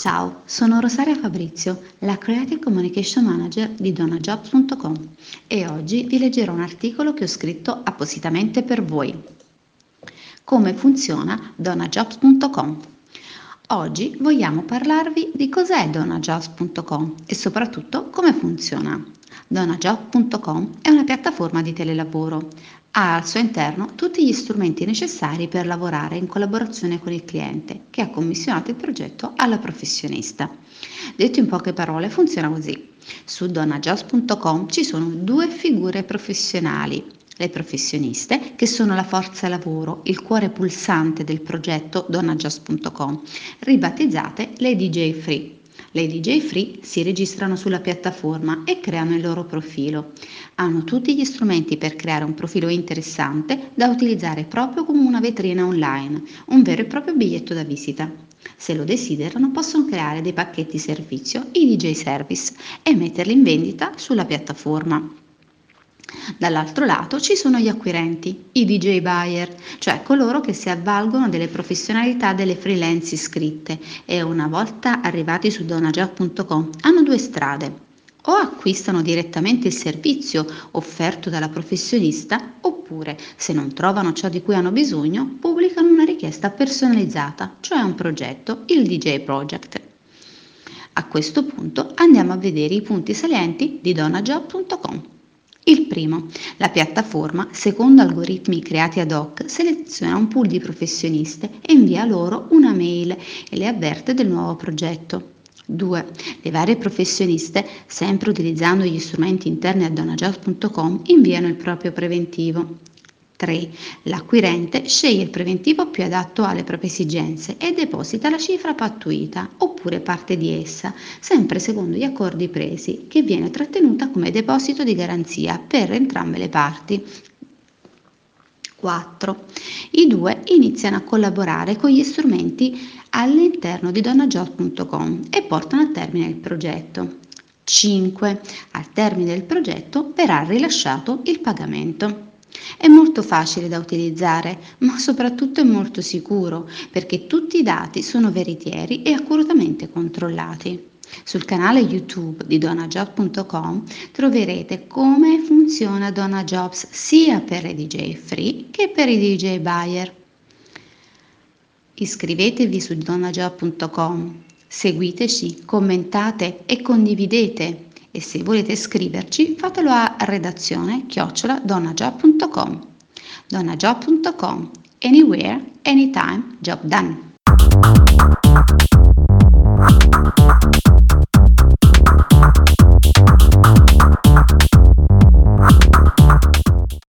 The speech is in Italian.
Ciao, sono Rosaria Fabrizio, la Creative Communication Manager di donajobs.com e oggi vi leggerò un articolo che ho scritto appositamente per voi. Come funziona donajobs.com? Oggi vogliamo parlarvi di cos'è donajobs.com e soprattutto come funziona. Donajobs.com è una piattaforma di telelavoro. Ha al suo interno tutti gli strumenti necessari per lavorare in collaborazione con il cliente che ha commissionato il progetto alla professionista. Detto in poche parole, funziona così. Su donajobs.com ci sono due figure professionali, le professioniste, che sono la forza lavoro, il cuore pulsante del progetto donajust.com, ribattezzate le DJ Free. Le DJ Free si registrano sulla piattaforma e creano il loro profilo. Hanno tutti gli strumenti per creare un profilo interessante da utilizzare proprio come una vetrina online, un vero e proprio biglietto da visita. Se lo desiderano possono creare dei pacchetti servizio, i DJ Service, e metterli in vendita sulla piattaforma. Dall'altro lato ci sono gli acquirenti, i DJ buyer, cioè coloro che si avvalgono delle professionalità delle freelance iscritte e una volta arrivati su donajob.com hanno due strade. O acquistano direttamente il servizio offerto dalla professionista oppure, se non trovano ciò di cui hanno bisogno, pubblicano una richiesta personalizzata, cioè un progetto, il DJ Project. A questo punto andiamo a vedere i punti salienti di donajob.com. Il primo, la piattaforma, secondo algoritmi creati ad hoc, seleziona un pool di professioniste e invia loro una mail e le avverte del nuovo progetto. 2. Le varie professioniste, sempre utilizzando gli strumenti interni a donajobs.com, inviano il proprio preventivo. 3. L'acquirente sceglie il preventivo più adatto alle proprie esigenze e deposita la cifra pattuita oppure parte di essa, sempre secondo gli accordi presi, che viene trattenuta come deposito di garanzia per entrambe le parti. 4. I due iniziano a collaborare con gli strumenti all'interno di donnajob.com e portano a termine il progetto. 5. Al termine del progetto verrà rilasciato il pagamento. È molto facile da utilizzare, ma soprattutto è molto sicuro perché tutti i dati sono veritieri e accuratamente controllati. Sul canale YouTube di donajobs.com troverete come funziona DonaJobs sia per i DJ free che per i DJ buyer. Iscrivetevi su donajobs.com, seguiteci, commentate e condividete e se volete scriverci fatelo a redazione chiocciola donnajob.com donnajob.com anywhere anytime job done